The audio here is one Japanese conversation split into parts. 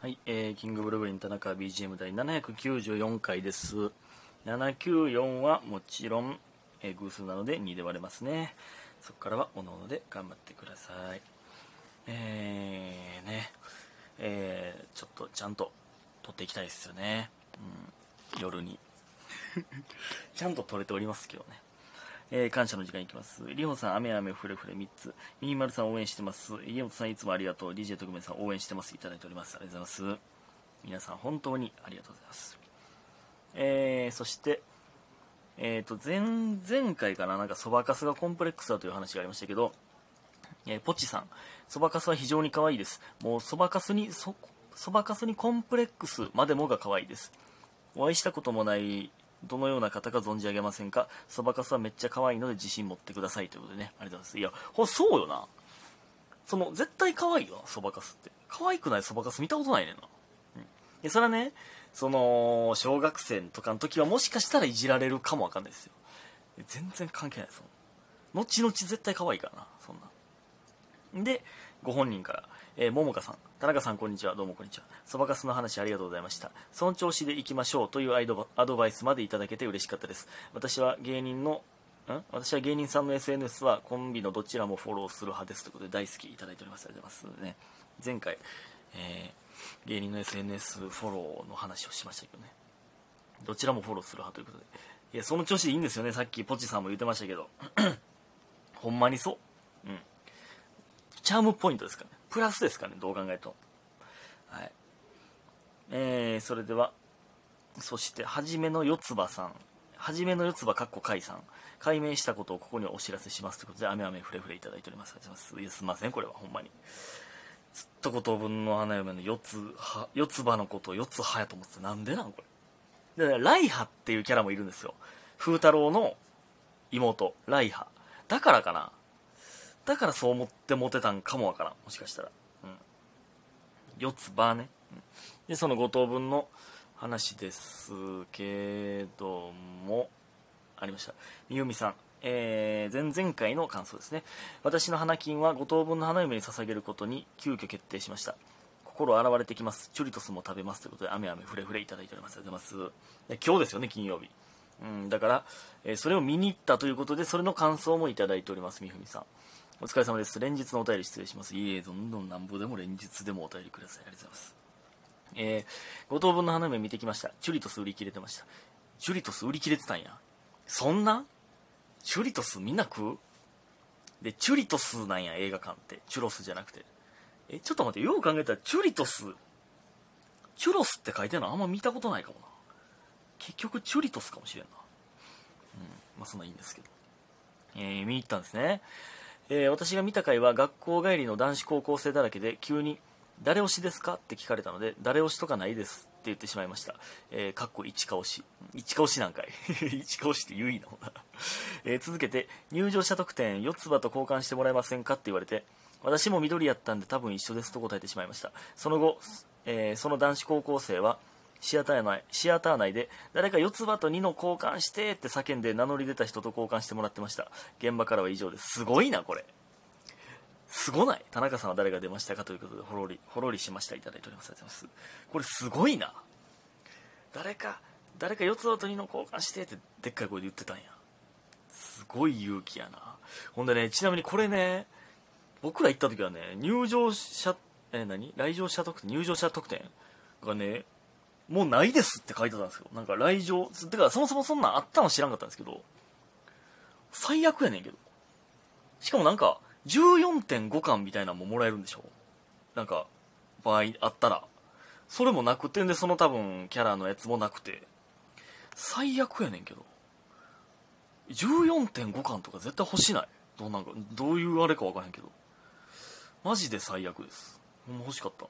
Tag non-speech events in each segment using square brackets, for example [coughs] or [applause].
はい、えー、キングブルーブリン田中 BGM 第794回です。794はもちろん、えー偶数なので2で割れますね。そこからはおのおので頑張ってください。えー、ね、えー、ちょっとちゃんと撮っていきたいですよね。うん、夜に。[laughs] ちゃんと撮れておりますけどね。えー感謝の時間いきます。りほさん、雨雨ふれふれ3つ。みーまるさん応援してます。家元さんいつもありがとう。DJ 特命さん応援してます。いただいております。ありがとうございます。皆さん本当にありがとうございます。えー、そして、えっ、と、前、前回かな、なんかそばかすがコンプレックスだという話がありましたけど、えーポチさん、そばかすは非常に可愛いです。もうそばかすに、そ、そばかすにコンプレックスまでもが可愛いです。お会いしたこともないどのような方か存じ上げませんか？そばかすはめっちゃ可愛いので自信持ってくださいということでね。ありがとうございます。いやほんそうよな。その絶対可愛いよなそばかすって。可愛くないそばかす見たことないねんな、うん、でそれはねその小学生とかの時はもしかしたらいじられるかもわかんないですよ。全然関係ないですもん。後々絶対可愛いからなそんな。でご本人からえー、ももかさん、田中さん、こんにちは。どうもこんにちは。そばかすの話ありがとうございました。その調子でいきましょうというアイドバアドバイスまでいただけて嬉しかったです。私は芸人の、ん？私は芸人さんの SNS はコンビのどちらもフォローする派ですということで大好きいただいております。ありがとうございます。ね、前回、えー芸人の SNS フォローの話をしましたけどね。どちらもフォローする派ということで。いや、その調子でいいんですよね。さっきポチさんも言ってましたけど。[clears throat] ほんまにそう。チャームポイントですかね。プラスですかね、どう考えると。はい。えー、それでは、そして、はじめの四つ葉さん。はじめの四つ葉かっこかいさん。解明したことをここにお知らせしますということで、雨雨ふれふれいただいております。いす。いません、これは、ほんまに。ずっと五等分の花嫁の四つ葉、四つ葉のことを四つ葉やと思ってた。なんでなんこれ。で、ライハっていうキャラもいるんですよ。風太郎の妹、ライハ。だからかな。だからそう思ってモテたんかもわからん。もしかしたら。うん。四つ葉ね、うん。でその5等分の話ですけどもありました。みゆみさん。えー、前々回の感想ですね。私の花金は5等分の花嫁に捧げることに急遽決定しました。心洗われてきます。チュリトスも食べますということで雨雨ふれふれいただいております。ありがとうございます今日ですよね金曜日。うん、だから、えーそれを見に行ったということで、それの感想もいただいております、みふみさん。お疲れ様です。連日のお便り失礼します。いえ、どんどんなんぼでも連日でもお便りください。ありがとうございます。えー、5等分の花嫁見てきました。チュリトス売り切れてました。チュリトス売り切れてたんや。そんな？チュリトスみんな食う？で、チュリトスなんや、映画館って。チュロスじゃなくて。え、ちょっと待って、よう考えたら、チュリトス、チュロスって書いてるのあんま見たことないかもな。結局、チュリトスかもしれんな。うん、まあそんないいんですけど。えー見に行ったんですね。えー私が見た回は学校帰りの男子高校生だらけで急に「誰推しですか?」って聞かれたので「誰推しとかないです」って言ってしまいました。えー、かっこ一か推し。一か推しなんかい。[laughs] 一か推しって言いなほな。[laughs] えー続けて入場者特典四つ葉と交換してもらえませんかって言われて私も緑やったんで多分一緒ですと答えてしまいました。その後、えーその男子高校生はシアター内シアター内で誰か四つ葉と2の交換してって叫んで名乗り出た人と交換してもらってました。現場からは以上です。すごいなこれ。すごない。田中さんは誰が出ましたかということでほろりほろりしました。いただいております。ありがとうございますこれすごいな。誰か誰か四つ葉と2の交換してってでっかい声で言ってたんや。すごい勇気やな。ほんでねちなみにこれね僕ら行った時はね入場者え何？来場者特典？入場者特典がねもうないですって書いてたんですよ。なんか来場、てかそもそもそんなんあったの知らんかったんですけど、最悪やねんけど。しかもなんか、14.5巻みたいなのももらえるんでしょなんか、場合あったら。それもなくて、んで、その多分、キャラのやつもなくて、最悪やねんけど。14.5巻とか絶対欲しない。どうなんか、どういうあれかわからへんけど。マジで最悪です。ほんま欲しかった。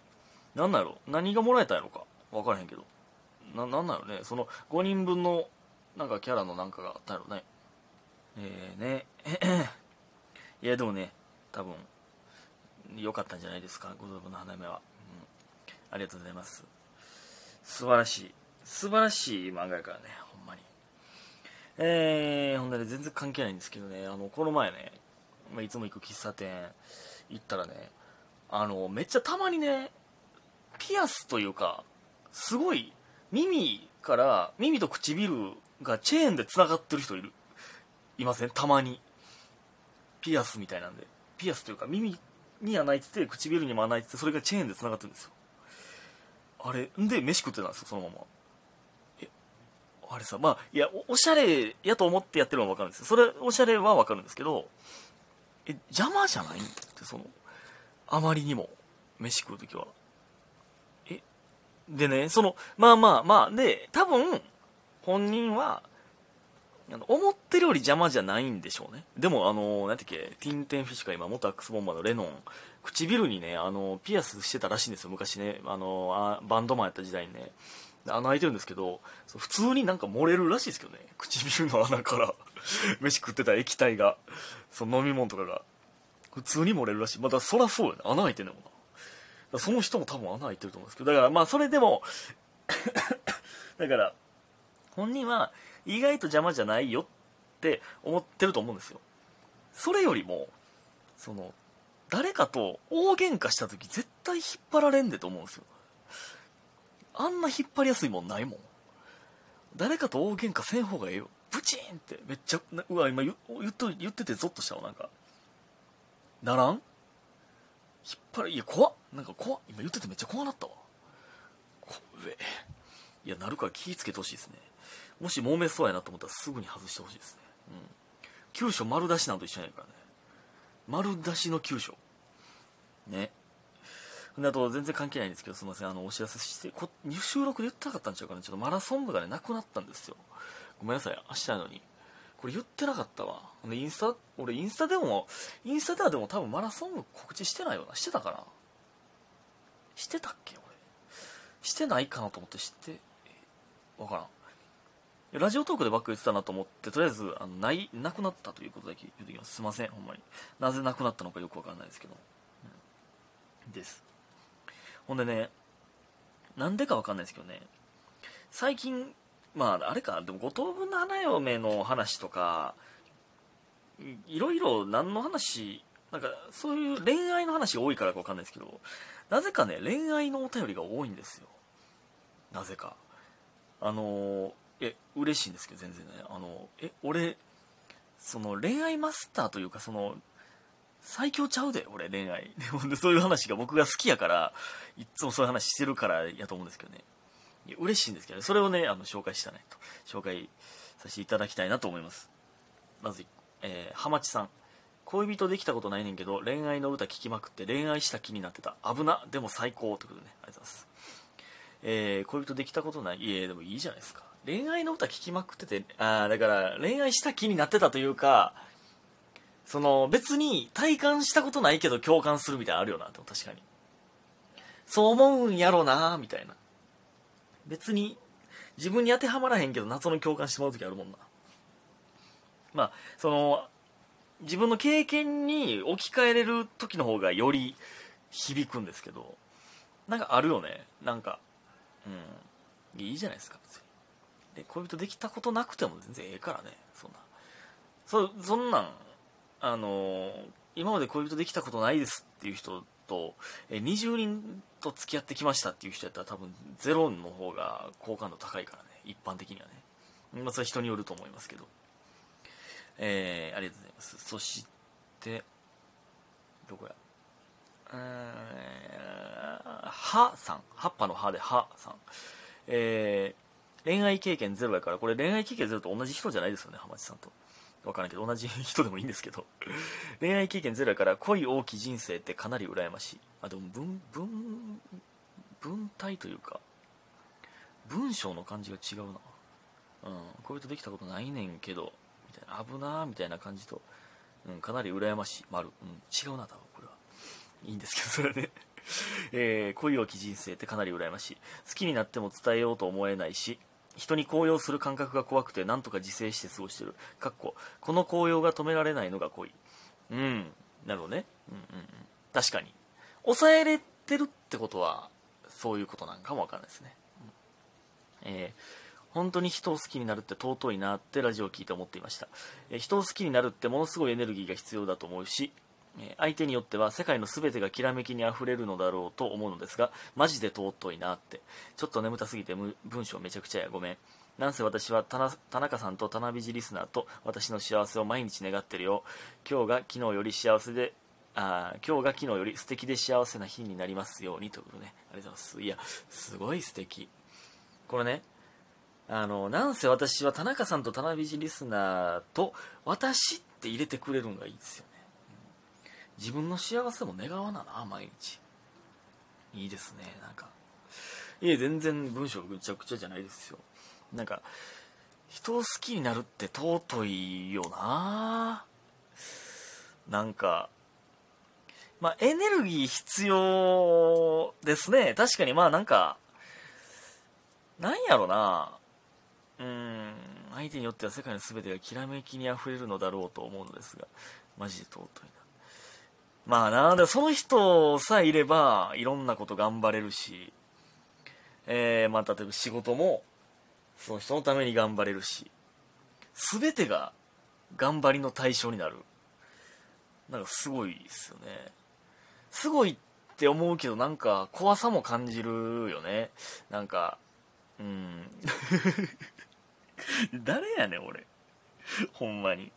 なんなんやろ何がもらえたんやろか分からへんけどななんなんやろね？その5人分のなんかキャラのなんかがあったんやろね。えー、ね。[coughs] いやでもね多分良かったんじゃないですか？五等分の花嫁は、うん、ありがとうございます。素晴らしい。素晴らしい漫画やからねほんまに。えー、ほんでね全然関係ないんですけどねあのこの前ね、まあ、いつも行く喫茶店行ったらねあのめっちゃたまにねピアスというかすごい耳から耳と唇がチェーンでつながってる人いる。いません？たまに。ピアスみたいなんで。ピアスというか耳に穴開いてて唇にも穴開いててそれがチェーンでつながってるんですよ。あれ？んで飯食ってたんですよそのまま。あれさまあいやおおしゃれやと思ってやってるのは分かるんですよ。それおしゃれは分かるんですけどえ邪魔じゃない？ってそのあまりにも飯食う時は。でねそのまあまあまあで多分本人はあの思ってるより邪魔じゃないんでしょうね。でもあの何ていうっけティンテンフィッシュか今元アックスボンバーのレノン。唇にねあのピアスしてたらしいんですよ昔ね。あのあバンドマンやった時代にね。穴開いてるんですけど普通になんか漏れるらしいですけどね。唇の穴から。[laughs] 飯食ってた液体が。その飲み物とかが。普通に漏れるらしい。まだそらそうよね。穴開いてんねもんな。その人も多分穴開いてると思うんですけどだからまあそれでも [coughs] だから本人は意外と邪魔じゃないよって思ってると思うんですよ。それよりもその誰かと大喧嘩した時絶対引っ張られんでと思うんですよ。あんな引っ張りやすいもんないもん。誰かと大喧嘩せん方がええよ。ブチンってめっちゃうわ今言言っと言っててゾッとしたわなんか。ならん引っ張る。いや怖っ。なんか怖っ。今言っててめっちゃ怖なったわ。こえ。いやなるから気ぃつけてほしいですね。もし揉めそうやなと思ったらすぐに外してほしいですね。うん。急所丸出しなんと一緒やからね。丸出しの急所。ね。であと全然関係ないんですけどすみません。あのお知らせしてこ収録で言ってなかったんちゃうかな。ちょっとマラソン部がねなくなったんですよ。ごめんなさい。明日やのに。これ言ってなかったわ。でインスタ俺インスタでもインスタではでも多分マラソン部告知してないよな。してたかな？してたっけ俺？してないかなと思って知ってわからん。ラジオトークでばっか言ってたなと思ってとりあえずあのないなくなったということだけ言ってきます。すいませんほんまに。なぜなくなったのかよくわかんないですけど、うん、です。ほんでねなんでかわかんないですけどね。最近まああれかでも五等分の花嫁の話とかいろいろ何の話なんかそういう恋愛の話が多いからかわかんないですけどなぜかね恋愛のお便りが多いんですよ。なぜか。あのえ嬉しいんですけど全然ね。あのえ俺その恋愛マスターというかその最強ちゃうで俺恋愛。[laughs] でもそういう話が僕が好きやからいっつもそういう話してるからやと思うんですけどね。嬉しいんですけど、ね、それをねあの紹介したねと。紹介させていただきたいなと思います。まず、えー、ハマチさん。恋人できたことないねんけど恋愛の歌聴きまくって恋愛した気になってた。危なでも最高ということでね。ありがとうございます。えー、恋人できたことない。いえでもいいじゃないですか。恋愛の歌聴きまくっててああだから恋愛した気になってたというかその別に体感したことないけど共感するみたいなのあるよなと確かに。そう思うんやろなみたいな。別に自分に当てはまらへんけど謎の共感してもらう時あるもんな。まあその自分の経験に置き換えれる時の方がより響くんですけどなんかあるよね。なんかうんいいじゃないですか別に。で恋人できたことなくても全然ええからねそんな。そそんなんあの今まで恋人できたことないですっていう人とえ20人と付き合ってきましたっていう人やったら多分ゼロの方が好感度高いからね。一般的にはね。まあそれは人によると思いますけど。えー、ありがとうございます。そしてどこや。えー、はさん。葉っぱの葉ではさん。えー、恋愛経験ゼロやからこれ恋愛経験ゼロと同じ人じゃないですよね浜地さんと。分からんけど同じ人でもいいんですけど。[laughs] 恋愛経験ゼロから恋大きい人生ってかなり羨ましい。あでも文文文体というか文章の感じが違うな。うん恋人できたことないねんけどみたいな危なーみたいな感じと、うん、かなり羨ましい。丸、うん、違うな多分これは。いいんですけどそれはね。[laughs] えー、恋大き人生ってかなり羨ましい。好きになっても伝えようと思えないし人に高揚する感覚が怖くてなんとか自制して過ごしてる。かっここの高揚が止められないのが恋うん。なるほどね。うんうん。確かに。抑えれてるってことはそういうことなんかもわかんないですね、うん、えー本当に人を好きになるって尊いなってラジオを聞いて思っていました、えー、人を好きになるってものすごいエネルギーが必要だと思うし相手によっては世界の全てがきらめきにあふれるのだろうと思うのですがマジで尊いなって。ちょっと眠たすぎて文章めちゃくちゃや。ごめん。なんせ私は田中さんと田辺ジリスナーと私の幸せを毎日願ってるよ。今日が昨日より幸せであ今日が昨日より素敵で幸せな日になりますようにということね。ありがとうございます。いやすごい素敵。これねあのなんせ私は田中さんと田辺ジリスナーと私って入れてくれるのがいいですよ。自分の幸せも願わなな毎日。いいですねなんか。いえ全然文章ぐちゃぐちゃじゃないですよ。なんか人を好きになるって尊いよな。なんかまあエネルギー必要ですね。確かにまあなんかなんやろな。うん相手によっては世界の全てがきらめきにあふれるのだろうと思うのですがマジで尊いな。まあな、でその人さえいれば、いろんなこと頑張れるし、えー、まあ、例えば仕事も、その人のために頑張れるし、すべてが頑張りの対象になる。なんかすごいですよね。すごいって思うけど、なんか怖さも感じるよね。なんか、うん。[laughs] 誰やねん、俺。ほんまに。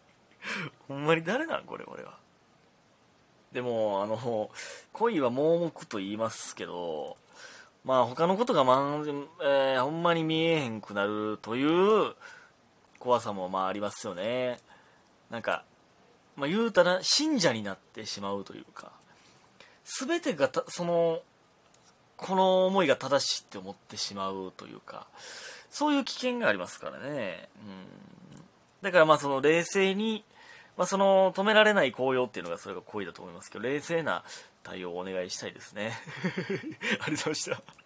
ほんまに誰なんこれ、俺は。でも、あの、[laughs] 恋は盲目と言いますけど、まあ他のことが、まえー、ほんまに見えへんくなるという怖さもまあありますよね。なんか、まあ言うたら信者になってしまうというか、全てが、その、この思いが正しいって思ってしまうというか、そういう危険がありますからね。うん。だからまあその冷静にまあ、その止められない紅葉っていうのがそれが恋だと思いますけど冷静な対応をお願いしたいですね。[laughs] ありがとうございました。